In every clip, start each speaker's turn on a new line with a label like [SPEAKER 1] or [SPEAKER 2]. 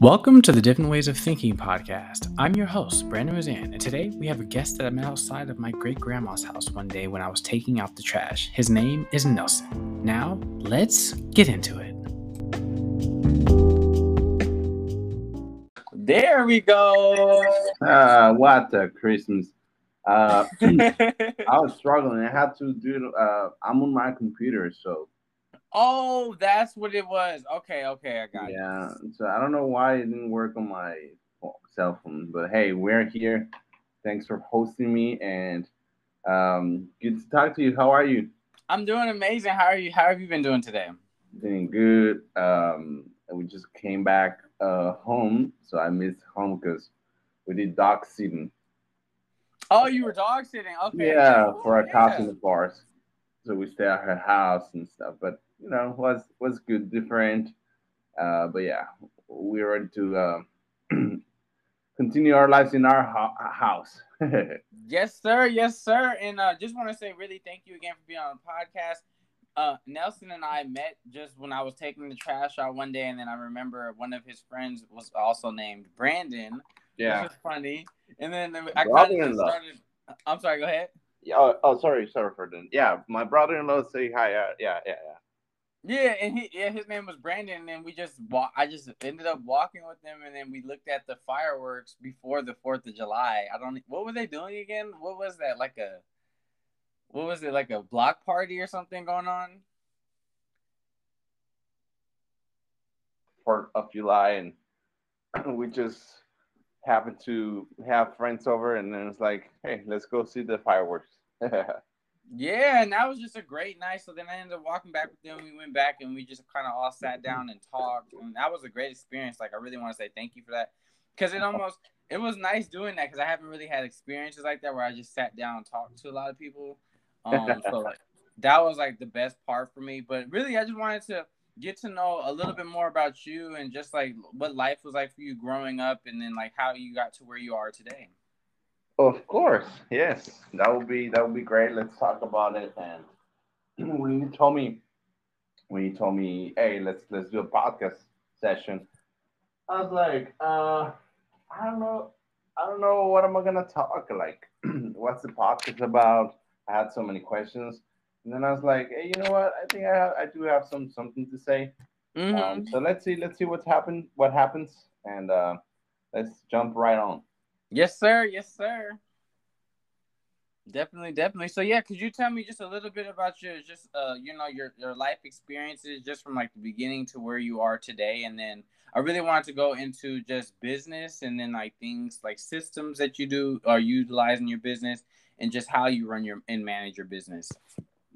[SPEAKER 1] Welcome to the Different Ways of Thinking podcast. I'm your host, Brandon Roseanne, and today we have a guest that I met outside of my great grandma's house one day when I was taking out the trash. His name is Nelson. Now, let's get into it. There we go.
[SPEAKER 2] Uh, what a Christmas. Uh, I was struggling. I had to do. Uh, I'm on my computer, so
[SPEAKER 1] Oh, that's what it was. Okay, okay, I got
[SPEAKER 2] yeah. it. Yeah. So I don't know why it didn't work on my cell phone, but hey, we're here. Thanks for hosting me, and um, good to talk to you. How are you?
[SPEAKER 1] I'm doing amazing. How are you? How have you been doing today?
[SPEAKER 2] Doing good. Um, we just came back uh home, so I missed home because we did dog sitting.
[SPEAKER 1] Oh, you were dog sitting. Okay.
[SPEAKER 2] Yeah, for a yeah. cousin of ours. So we stay at her house and stuff. But you know was was good, different. Uh, but yeah, we're ready to uh, continue our lives in our ho- house.
[SPEAKER 1] yes, sir. Yes, sir. And uh, just want to say really thank you again for being on the podcast. Uh, Nelson and I met just when I was taking the trash out one day, and then I remember one of his friends was also named Brandon.
[SPEAKER 2] Yeah,
[SPEAKER 1] which was funny. And then I kind of started. I'm sorry. Go ahead.
[SPEAKER 2] Yeah. Oh, oh, sorry. Sorry for that. Yeah, my brother-in-law say hi. Uh, yeah, yeah, yeah.
[SPEAKER 1] Yeah, and he yeah, his name was Brandon, and we just. I just ended up walking with him, and then we looked at the fireworks before the Fourth of July. I don't. What were they doing again? What was that? Like a, what was it? Like a block party or something going on?
[SPEAKER 2] Fourth of July, and we just happened to have friends over, and then it's like, hey, let's go see the fireworks.
[SPEAKER 1] Yeah, and that was just a great night. So then I ended up walking back with them. We went back and we just kind of all sat down and talked, and that was a great experience. Like I really want to say thank you for that, because it almost it was nice doing that because I haven't really had experiences like that where I just sat down and talked to a lot of people. Um, so like that was like the best part for me. But really, I just wanted to get to know a little bit more about you and just like what life was like for you growing up, and then like how you got to where you are today.
[SPEAKER 2] Of course, yes. That would be that would be great. Let's talk about it. And when you told me, when you told me, hey, let's let's do a podcast session, I was like, uh, I don't know, I don't know what am I gonna talk like. What's the podcast about? I had so many questions, and then I was like, hey, you know what? I think I have, I do have some something to say. Mm-hmm. Um, so let's see, let's see what's happened, what happens, and uh, let's jump right on.
[SPEAKER 1] Yes, sir. Yes, sir. Definitely, definitely. So yeah, could you tell me just a little bit about your just uh you know your your life experiences just from like the beginning to where you are today and then I really wanted to go into just business and then like things like systems that you do are utilizing your business and just how you run your and manage your business.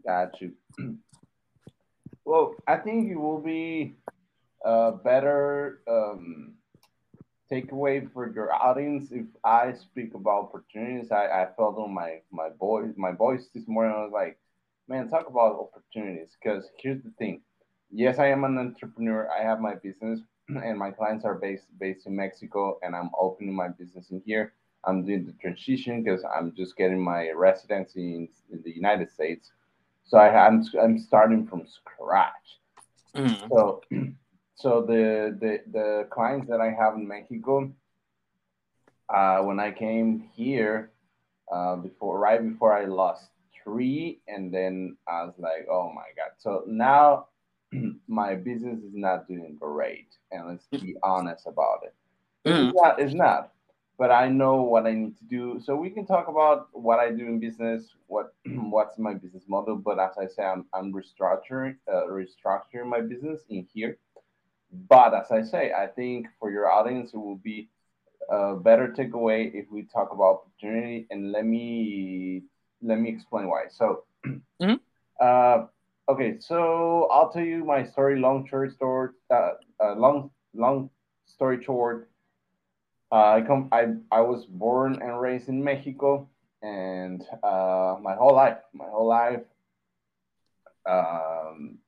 [SPEAKER 2] Got you. well, I think you will be uh better um takeaway for your audience if I speak about opportunities. I, I felt on my my voice my voice this morning. I was like, man, talk about opportunities. Because here's the thing. Yes, I am an entrepreneur. I have my business, and my clients are based based in Mexico, and I'm opening my business in here. I'm doing the transition because I'm just getting my residency in, in the United States. So I, I'm I'm starting from scratch. Mm. So so the the the clients that I have in Mexico, uh, when I came here, uh, before right before I lost three, and then I was like, oh my god. So now my business is not doing great, and let's be honest about it. Mm. It's not. It's not. But I know what I need to do. So we can talk about what I do in business, what what's my business model. But as I say, I'm, I'm restructuring uh, restructuring my business in here but as I say, I think for your audience, it will be a better takeaway if we talk about opportunity. And let me let me explain why. So, mm-hmm. uh, okay, so I'll tell you my story. Long story short, uh, uh, long long story short. Uh, I come. I I was born and raised in Mexico, and uh, my whole life, my whole life, um,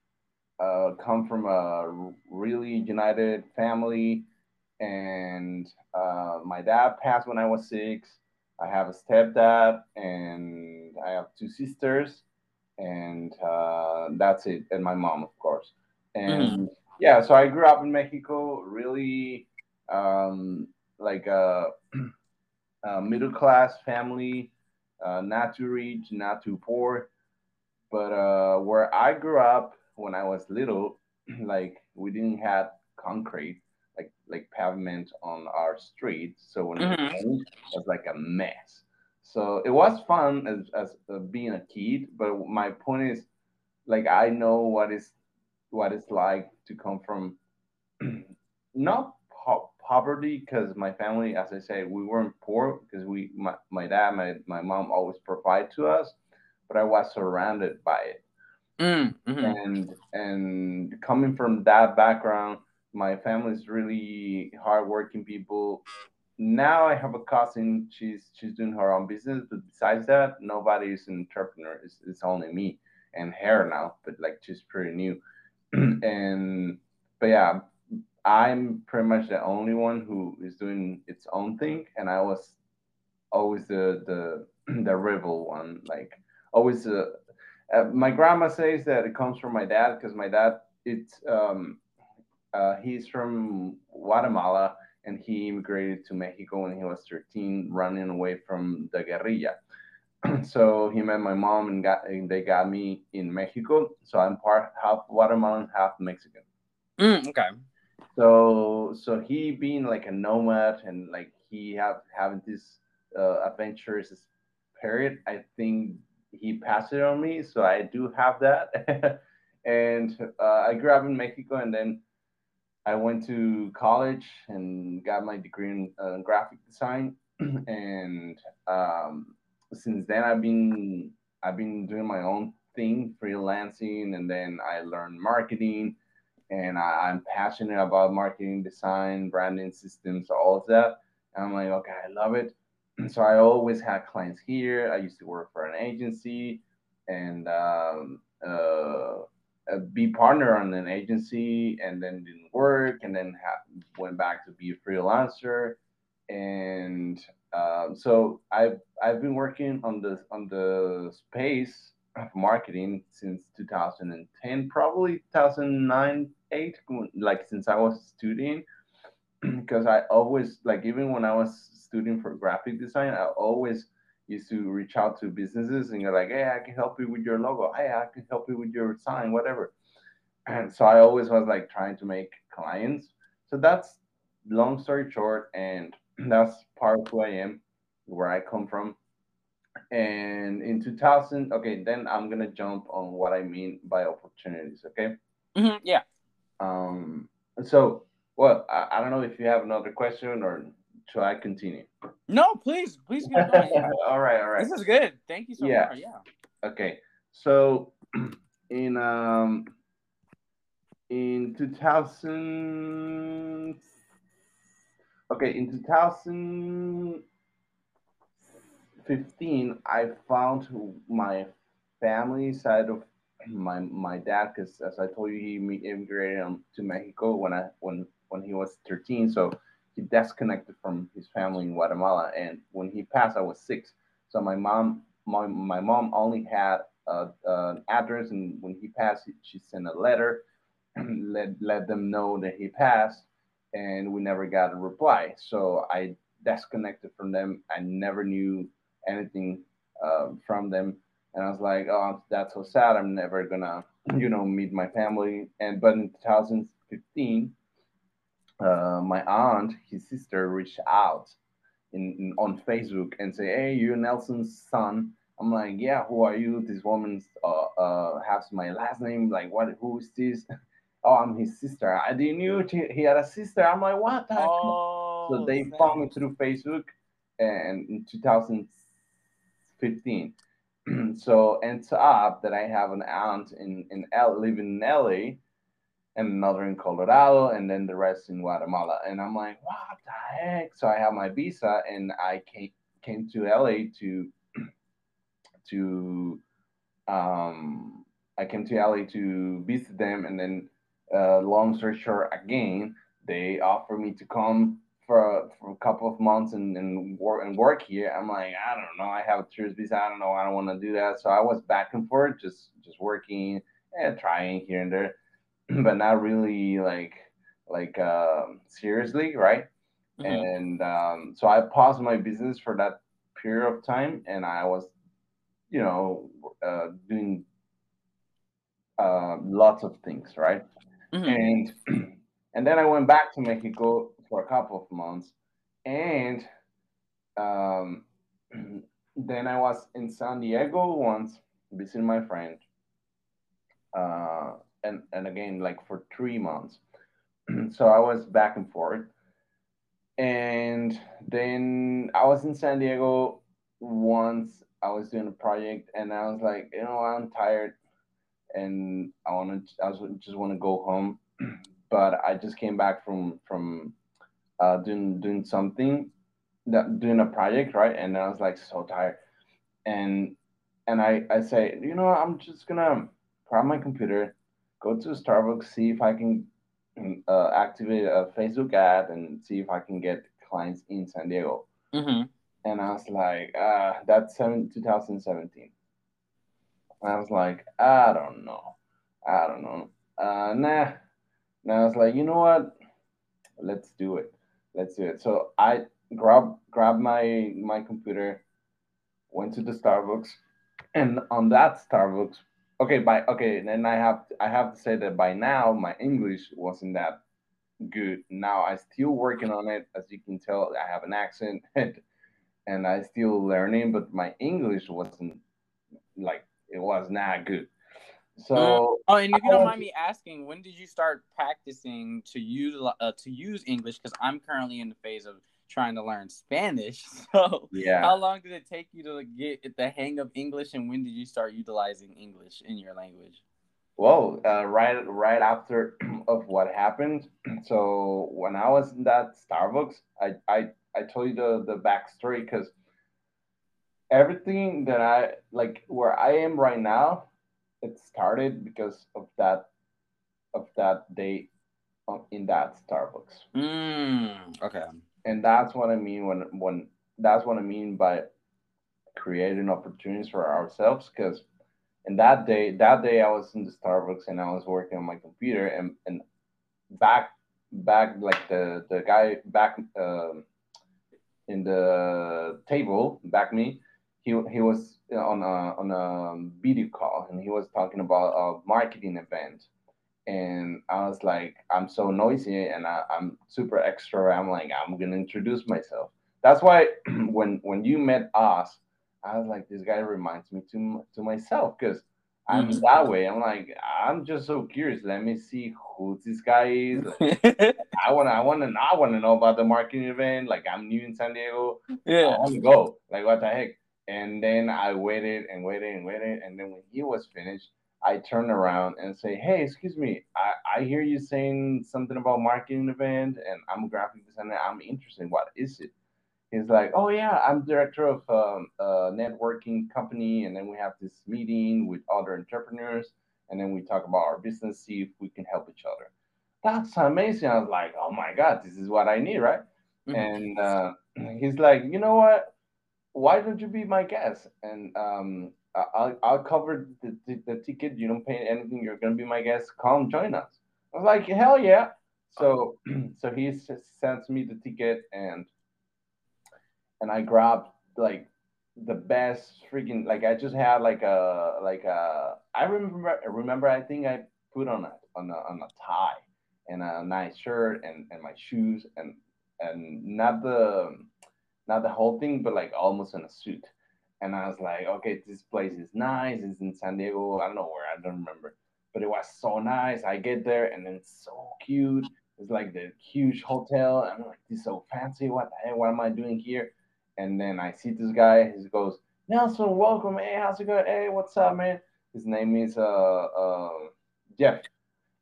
[SPEAKER 2] uh, come from a really united family, and uh, my dad passed when I was six. I have a stepdad, and I have two sisters, and uh, that's it. And my mom, of course. And mm. yeah, so I grew up in Mexico, really um, like a, a middle class family, uh, not too rich, not too poor. But uh, where I grew up when I was little, like we didn't have concrete, like like pavement on our street. So when mm-hmm. it rained, it was like a mess. So it was fun as, as uh, being a kid, but my point is, like I know what is what it's like to come from not po- poverty because my family, as I say, we weren't poor because we my, my dad, my, my mom always provide to us, but I was surrounded by it. Mm, hmm And and coming from that background, my family is really hardworking people. Now I have a cousin. She's she's doing her own business, but besides that, nobody is an entrepreneur. It's, it's only me and her now, but like she's pretty new. and but yeah, I'm pretty much the only one who is doing its own thing, and I was always the the the rebel one, like always. Uh, uh, my grandma says that it comes from my dad because my dad it's um uh, he's from Guatemala and he immigrated to Mexico when he was 13, running away from the guerrilla. so he met my mom and got and they got me in Mexico. So I'm part half Guatemalan, half Mexican.
[SPEAKER 1] Mm, okay.
[SPEAKER 2] So so he being like a nomad and like he have having this uh, adventurous period, I think he passed it on me. So I do have that. and uh, I grew up in Mexico and then I went to college and got my degree in uh, graphic design. and um, since then I've been I've been doing my own thing, freelancing, and then I learned marketing, and I, am passionate about marketing, design, branding systems, all of that. And I'm like, okay, I love it. so I always had clients here. I used to work for an agency, and um, uh, be partner on an agency, and then didn't work, and then went back to be a freelancer, and um, so I've I've been working on the on the space of marketing since 2010, probably 2009, eight, like since I was studying, because I always like even when I was studying for graphic design, I always used to reach out to businesses and you're like, hey, I can help you with your logo. Hey, I can help you with your sign, whatever. And so I always was like trying to make clients. So that's long story short, and that's part of who I am, where I come from. And in 2000, okay, then I'm gonna jump on what I mean by opportunities. Okay.
[SPEAKER 1] Mm-hmm, yeah.
[SPEAKER 2] Um. So, well, I, I don't know if you have another question or should I continue?
[SPEAKER 1] No, please, please keep going.
[SPEAKER 2] All right, all right.
[SPEAKER 1] This is good. Thank you so yeah. much. Yeah.
[SPEAKER 2] Okay. So, in um, in 2000 okay in 2015 i found my family side of my my dad because as i told you he immigrated to mexico when i when when he was 13 so he disconnected from his family in guatemala and when he passed i was six so my mom my, my mom only had an address and when he passed she sent a letter let let them know that he passed and we never got a reply. So I disconnected from them. I never knew anything uh, from them, and I was like, "Oh, that's so sad. I'm never gonna, you know, meet my family." And but in 2015, uh, my aunt, his sister, reached out in, in on Facebook and say, "Hey, you're Nelson's son." I'm like, "Yeah, who are you?" This woman uh, uh, has my last name. Like, what? Who is this? oh, I'm his sister. I didn't knew he had a sister. I'm like, what? Oh, so they found me through Facebook and in 2015. so ends up that I have an aunt in, in L living in LA and another in Colorado and then the rest in Guatemala. And I'm like, what the heck? So I have my visa and I came came to LA to to um I came to LA to visit them and then uh, long story short, again, they offered me to come for a, for a couple of months and, and work and work here. I'm like, I don't know. I have a tourist visa. I don't know. I don't want to do that. So I was back and forth, just just working and trying here and there, but not really like like uh, seriously, right? mm-hmm. and um, so I paused my business for that period of time, and I was, you know, uh, doing uh, lots of things, right? Mm-hmm. And and then I went back to Mexico for a couple of months, and um, then I was in San Diego once visiting my friend, uh, and and again like for three months. so I was back and forth, and then I was in San Diego once. I was doing a project, and I was like, you know, I'm tired, and I want to, I just want to go home, but I just came back from from uh, doing doing something, that, doing a project, right? And I was like so tired, and and I I say, you know, I'm just gonna grab my computer, go to Starbucks, see if I can uh, activate a Facebook ad and see if I can get clients in San Diego. Mm-hmm. And I was like, uh, that's seven, 2017. And I was like, I don't know. I don't know. Uh, nah. And I was like, you know what? Let's do it. Let's do it. So I grab grab my my computer, went to the Starbucks, and on that Starbucks okay by okay then i have i have to say that by now my english wasn't that good. Now i still working on it. As you can tell i have an accent and, and i still learning but my english wasn't like it was not good so
[SPEAKER 1] mm. oh and if you don't mind me asking when did you start practicing to use uh, to use english because i'm currently in the phase of trying to learn Spanish. So yeah, how long did it take you to get the hang of English, and when did you start utilizing English in your language?
[SPEAKER 2] Well, uh, right right after of what happened. So when I was in that Starbucks, I I, I told you the the backstory because everything that I like where I am right now, it started because of that of that day in that Starbucks.
[SPEAKER 1] Mm, okay
[SPEAKER 2] and that's what I mean when when that's what I mean by creating opportunities for ourselves because in that day that day I was in the Starbucks and I was working on my computer and and back back like the the guy back uh, in the table back me he he was on a on a video call and he was talking about a marketing event and I was like, I'm so noisy and I, am super extra. I'm like, I'm gonna introduce myself. That's why when when you met us, I was like, this guy reminds me to to myself because I'm mm-hmm. that way. I'm like, I'm just so curious. Let me see who this guy is. I wanna, I wanna, I wanna know about the marketing event. Like I'm new in San Diego. Yeah, I wanna go. Like what the heck? And then I waited and waited and waited, and then when he was finished, I turned around and say, "Hey, excuse me, I, I hear you saying something about marketing event, and I'm a graphic designer. I'm interested. What is it?" He's like, "Oh yeah, I'm director of um, a networking company, and then we have this meeting with other entrepreneurs, and then we talk about our business, see if we can help each other." That's amazing. I was like, "Oh my god, this is what I need, right?" Mm-hmm. And uh, he's like, "You know what? Why don't you be my guest?" And um, I'll, I'll cover the, the, the, ticket. You don't pay anything. You're gonna be my guest. Come join us. I was like, hell yeah. So so he sends me the ticket and and I grabbed like the best freaking like I just had like a like a I remember remember I think I put on a on a on a tie and a nice shirt and, and my shoes and and not the not the whole thing but like almost in a suit and I was like, okay, this place is nice. It's in San Diego. I don't know where. I don't remember, but it was so nice. I get there and it's so cute. It's like the huge hotel. I'm like, this is so fancy. What the heck? What am I doing here? And then I see this guy. He goes, Nelson, welcome. Hey, how's it going? Hey, what's up, man? His name is uh, uh Jeff.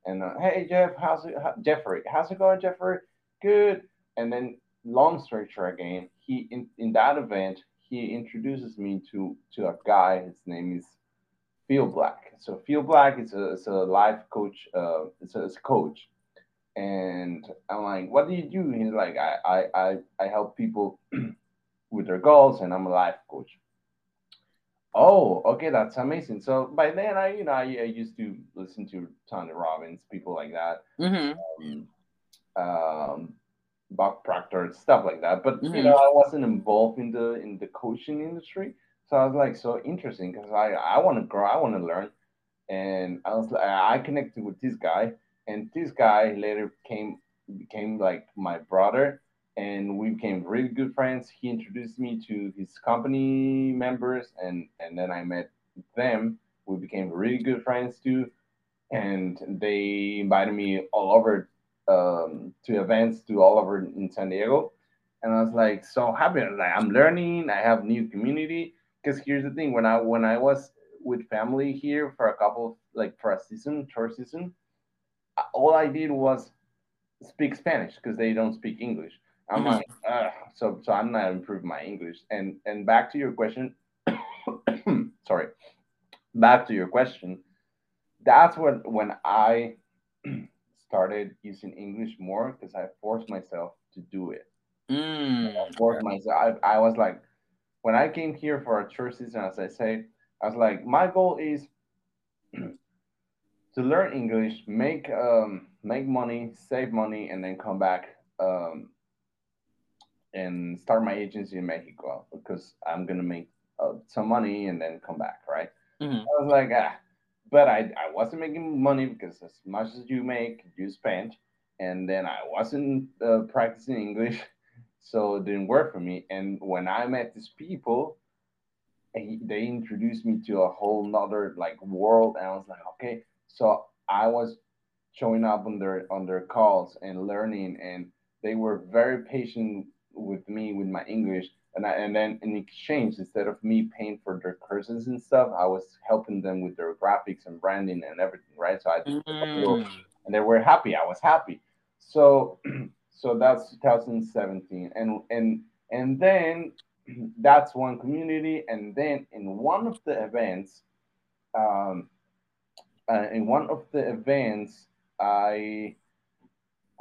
[SPEAKER 2] And uh, hey, Jeff, how's it? How, Jeffrey, how's it going, Jeffrey? Good. And then, long story short, again, he in, in that event he introduces me to to a guy. His name is Phil Black. So Phil Black is a, is a life coach. Uh, it's a, it's a coach, and I'm like, what do you do? He's like, I I I, I help people with their goals, and I'm a life coach. Oh, okay, that's amazing. So by then, I you know I, I used to listen to Tony Robbins, people like that. Mm-hmm. Um, um, Bob Proctor stuff like that. But
[SPEAKER 1] Mhm.
[SPEAKER 2] you know, I wasn't involved in the in the coaching industry, so I was like so interesting because I I want to grow, I want to learn, and I was like I connected with this guy, and this guy later came became like my brother, and we became really good friends. He introduced me to his company members, and and then I met them. We became really good friends too and they invited me all over um, to events to all over in San Diego. And I was like so happy. Like I'm learning. I have new community. Because here's the thing: when I when I was with family here for a couple like for a season, tour season, all I did was speak Spanish because they don't speak English. I'm
[SPEAKER 1] Mhm.
[SPEAKER 2] like, Ugh. so so I'm not improving my English. And and back to your question, sorry, back to your question that's when when I started using English more because I forced myself to do it.
[SPEAKER 1] Mm.
[SPEAKER 2] I forced myself. I, I was like, when I came here for a church season, as I say, I was like, my goal is to learn English, make um make money, save money, and then come back um and start my agency in Mexico because I'm gonna make uh, some money and then come back, right?
[SPEAKER 1] Mhm.
[SPEAKER 2] I was like, ah, but I, I wasn't making money because as much as you make, you spend. And then I wasn't uh, practicing English, so it didn't work for me. And when I met these people, they introduced me to a whole nother like world, and I was like, okay. So I was showing up on their on their calls and learning, and they were very patient with me with my English. And I, and then in exchange, instead of me paying for their courses and stuff, I was helping them with their graphics and branding and everything, right? So I did
[SPEAKER 1] Mm.
[SPEAKER 2] and they were happy. I was happy. So so that's 2017, and and and then that's one community, and then in one of the events, um, uh, in one of the events, I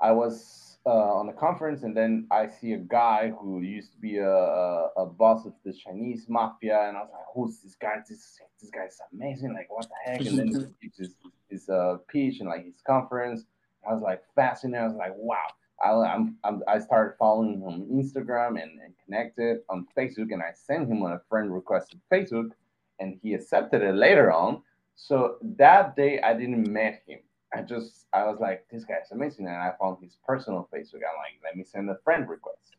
[SPEAKER 2] I was uh, on a conference, and then I see a guy who used to be a, a, boss of the Chinese mafia, and I was like, "Who's this guy? This this guy's amazing! Like, what the heck?" And then he his his uh, pitch and like his conference. I was like fascinated. I was like, "Wow!" I, I'm, I'm I started following him on Instagram and, and connected on Facebook, and I sent him a friend request to Facebook, and he accepted it later on. So that day, I didn't met him. I just I was like, this guy's amazing, and I found his personal Facebook. I'm like, let me send a friend request,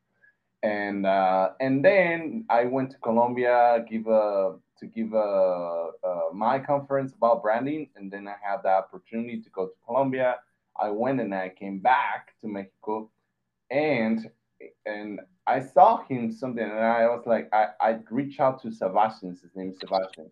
[SPEAKER 2] and uh, and then I went to Colombia give a to give a, uh my conference about branding, and then I had the opportunity to go to Colombia. I went and I came back to Mexico, and and I saw him something, and I was like, I I reached out to Sebastian. His name is Sebastian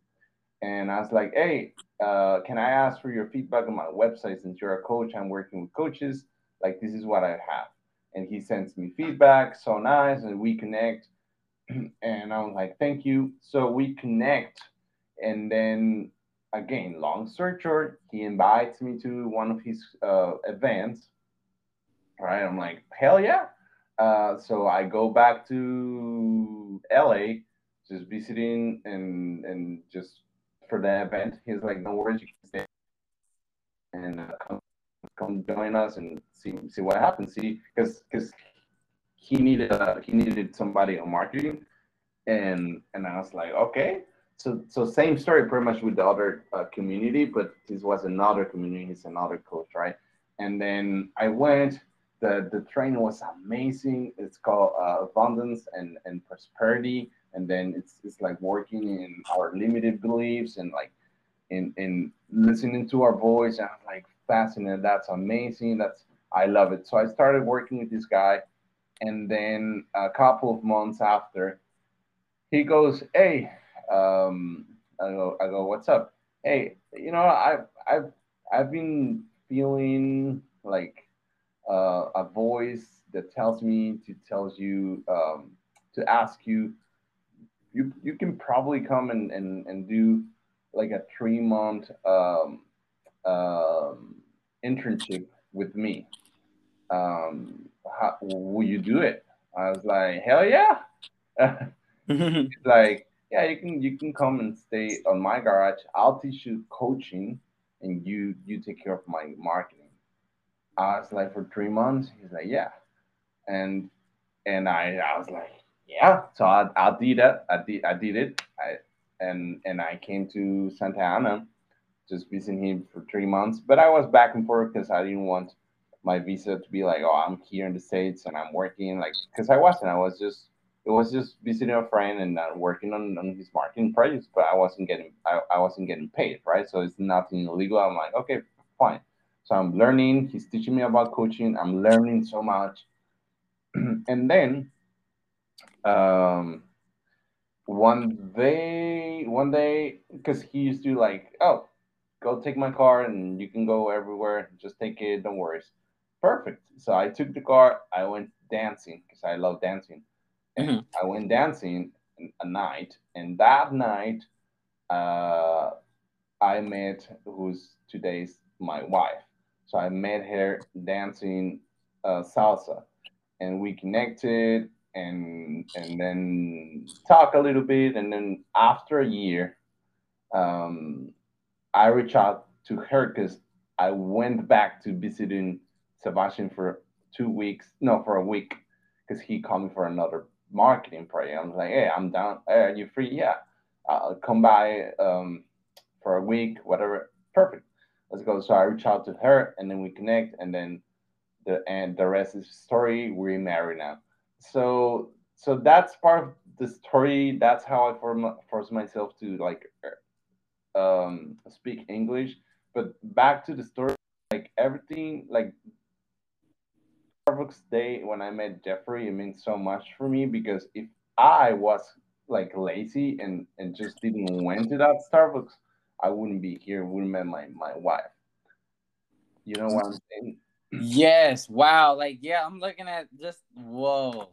[SPEAKER 2] and I was like, "Hey, uh, can I ask for your feedback on my website? Since you're a coach, I'm working with coaches. Like, this is what I have." And he sends me feedback, so nice, and we connect. and I was like, "Thank you." So we connect, and then again, long story short, he invites me to one of his uh, events. Right? I'm like, "Hell yeah!" Uh, so I go back to LA, just visiting and and just for the event. He's like, "No worries, you can stay and uh, come, come join us and see see what happens." See, because because he needed uh, he needed somebody on marketing, and and I was like, okay. So so same story pretty much with the other uh, community, but this was another community. He's another coach, right? And then I went. The, the training was amazing. It's called uh, Abundance and, and Prosperity. And then it's, it's like working in our limited beliefs and like in, in listening to our voice. And I'm like fascinated. That's amazing. That's I love it. So I started working with this guy. And then a couple of months after, he goes, Hey, um, I go, I go, what's up? Hey, you know, I've, I've, I've been feeling like uh, a voice that tells me to tells you um, to ask you you you can probably come and and, and do like a three month um, um, internship with me. Um, how, will you do it? I was like hell yeah. Like yeah you can you can come and stay on my garage. I'll teach you coaching and you you take care of my marketing. I was like, for three months? He's like, yeah. and and I I was like, yeah. So I I did that. I did I did it. I and and I came to Santa Ana, just visiting him for three months. But I was back and forth because I didn't want my visa to be like, oh, I'm here in the states and I'm working like because I wasn't. I was just it was just visiting a friend and uh, working on, on his marketing projects, but I wasn't getting I, I wasn't getting paid, right? So it's nothing illegal. I'm like, okay, fine. So I'm learning. He's teaching me about coaching. I'm learning so much. and then um one day one day because he used to like, oh, go take my car and you can go everywhere. Just take it, don't worry. Perfect. So I took the car, I went dancing because I love dancing Mm-hmm. I went dancing a night, and that night, uh, I met who's today's my wife. So I met her dancing uh, salsa, and we connected, and and then talk a little bit, and then after a year, um, I reached out to her because I went back to visiting Sebastian for two weeks, no, for a week, because he called me for another marketing project. I'm like, hey, I'm down. Hey, are you free? Yeah. I'll come by um, for a week, whatever. Perfect. Let's go. So I reach out to her and then we connect and then the and the rest is story. We're married now. So so that's part of the story. That's how I form, force myself to like um, speak English. But back to the story, like everything, like Starbucks day when I met Jeffrey, it means so much for me because if I was like lazy and and just didn't went to that Starbucks, I wouldn't be here. Wouldn't met my my wife. You know what I'm saying?
[SPEAKER 1] Yes. Wow. Like yeah, I'm looking at just whoa.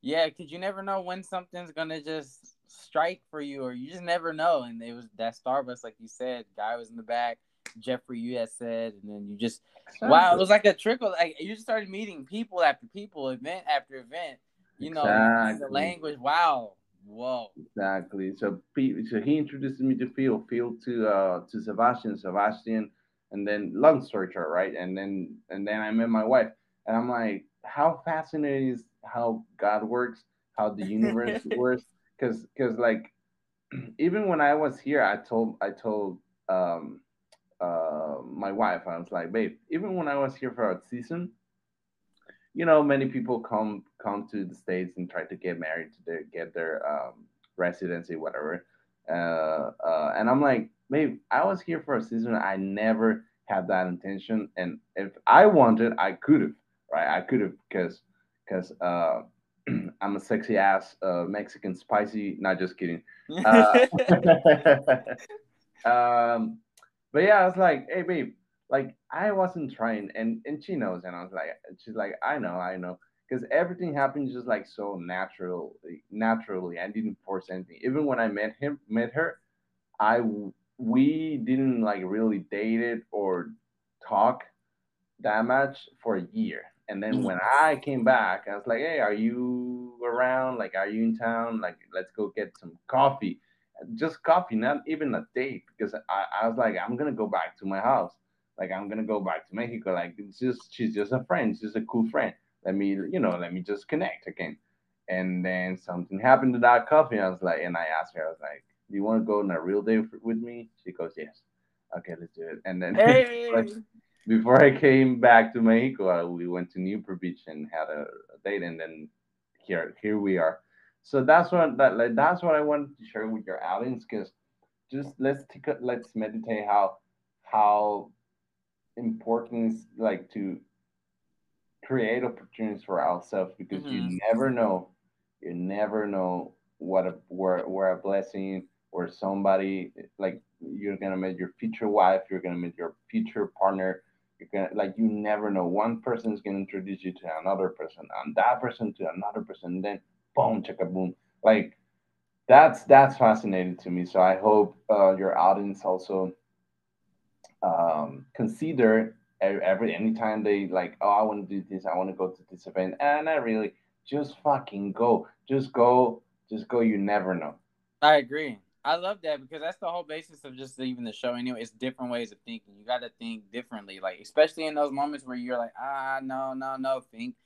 [SPEAKER 1] Yeah, because you never know when something's gonna just strike for you, or you just never know. And it was that Starbucks, like you said, guy was in the back Jeffrey you had said, and then you just wow, it was like a trickle. Like you just started meeting people after people, event after event. You know, exactly. the language. Wow, whoa.
[SPEAKER 2] Exactly. So, so he introduced me to Phil, Phil to uh to Sebastian, Sebastian, and then long story short, right? And then and then I met my wife, and I'm like, how fascinating is how God works, how the universe works, because because like even when I was here, I told I told um uh, my wife. I was like, babe, even when I was here for a season, you know, many people come come to the states and try to get married to their, get their um, residency, whatever. Uh, uh, and I'm like, babe, I was here for a season. I never had that intention, and if I wanted, I could have, right? I could have because because uh, I'm a sexy ass uh, Mexican spicy. Not just kidding. Uh, um, but yeah, I was like, hey babe, like I wasn't trying, and and she knows, and I was like, she's like, I know, I know, because everything happened just like so natural, naturally. I didn't force anything. Even when I met him, met her, I we didn't like really date it or talk that much for a year. And then when. I came back, I was like, hey, are you around? Like, are you in town? Like, let's go get some coffee just coffee, not even a date, because I, I was like, I'm gonna go back to my house. Like I'm gonna go back to Mexico. Like it's just she's just a friend, she's a cool friend. Let me, you know, let me just connect again. And then something happened to that coffee. I was like, and I asked her, I was like, Do you want to go on a real date with me? She goes, Yes. Okay, let's do it. And then hey. before I came back to Mexico, we went to Newport Beach and had a, a date, and then here here we are. So that's what that like, that's what I wanted to share with your audience because just let's take a, let's meditate how how important is like to create opportunities for ourselves because mm-hmm. you never know you never know what a where, where a blessing or somebody like you're gonna meet your future wife you're gonna meet your future partner you're gonna like you never know one person is gonna introduce you to another person and that person to another person and then boom, chicka boom. Like that's that's fascinating to me. So I hope uh, your audience also um, consider every anytime they like, oh, I want to do this, I want to go to this event, and I really just fucking go, just go, just go. You never know.
[SPEAKER 1] I agree. I love that because that's the whole basis of just even the show. Anyway, it's different ways of thinking. You got to think differently, like especially in those moments where you're like, ah, no, no, no, think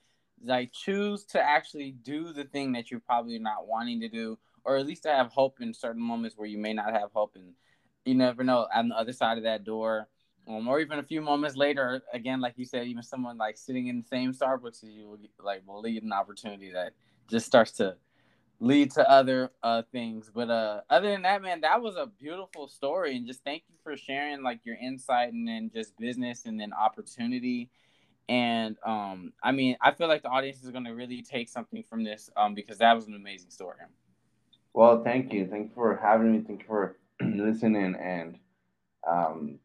[SPEAKER 1] like choose to actually do the thing that you're probably not wanting to do, or at least to have hope in certain moments where you may not have hope, and you never know on the other side of that door. Um, or even a few moments later, again, like you said, even someone like sitting in the same Starbucks as you will like will lead an opportunity that just starts to lead to other uh things. But uh other than that, man, that was a beautiful story. And just thank you for sharing like your insight and then just business and then opportunity. And um, I mean, I feel like the audience is gonna really take something from this um because that was an amazing story.
[SPEAKER 2] Well, thank you. Thank you for having me. Thank you for listening and um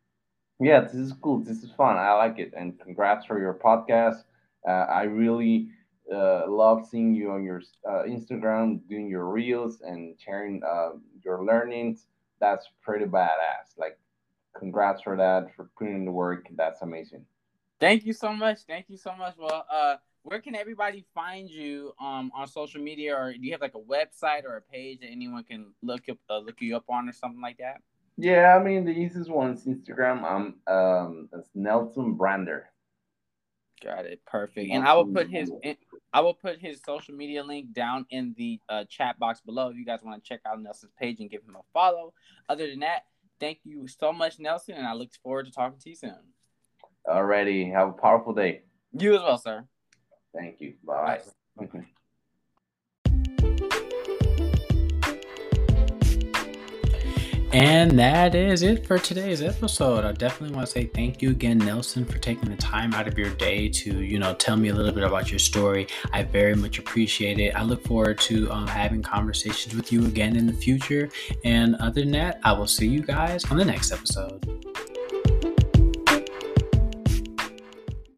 [SPEAKER 2] yeah, this is cool. This is fun. I like it. And congrats for your podcast. Uh, I really uh, love seeing you on your uh, Instagram doing your reels and sharing uh, your learnings. That's pretty badass. Like, congrats for that, for putting in the work. That's amazing.
[SPEAKER 1] Thank you so much. Thank you so much. Well, uh, where can everybody find you um, on social media, or do you have like a website or a page that anyone can look up, uh, look you up on, or something like that?
[SPEAKER 2] Yeah, I mean the easiest one is Instagram. I'm um, it's Nelson Brander.
[SPEAKER 1] Got it. Perfect. And I will put his I will put his social media link down in the uh, chat box below if you guys want to check out Nelson's page and give him a follow. Other than that, thank you so much, Nelson, and I look forward to talking to you soon.
[SPEAKER 2] Alrighty. Have a powerful day.
[SPEAKER 1] You as well, sir.
[SPEAKER 2] Thank you. Bye. Bye.
[SPEAKER 3] And that is it for today's episode. I definitely want to say thank you again, Nelson, for taking the time out of your day to, you know, tell me a little bit about your story. I very much appreciate it. I look forward to um, having conversations with you again in the future. And other than that, I will see you guys on the next episode.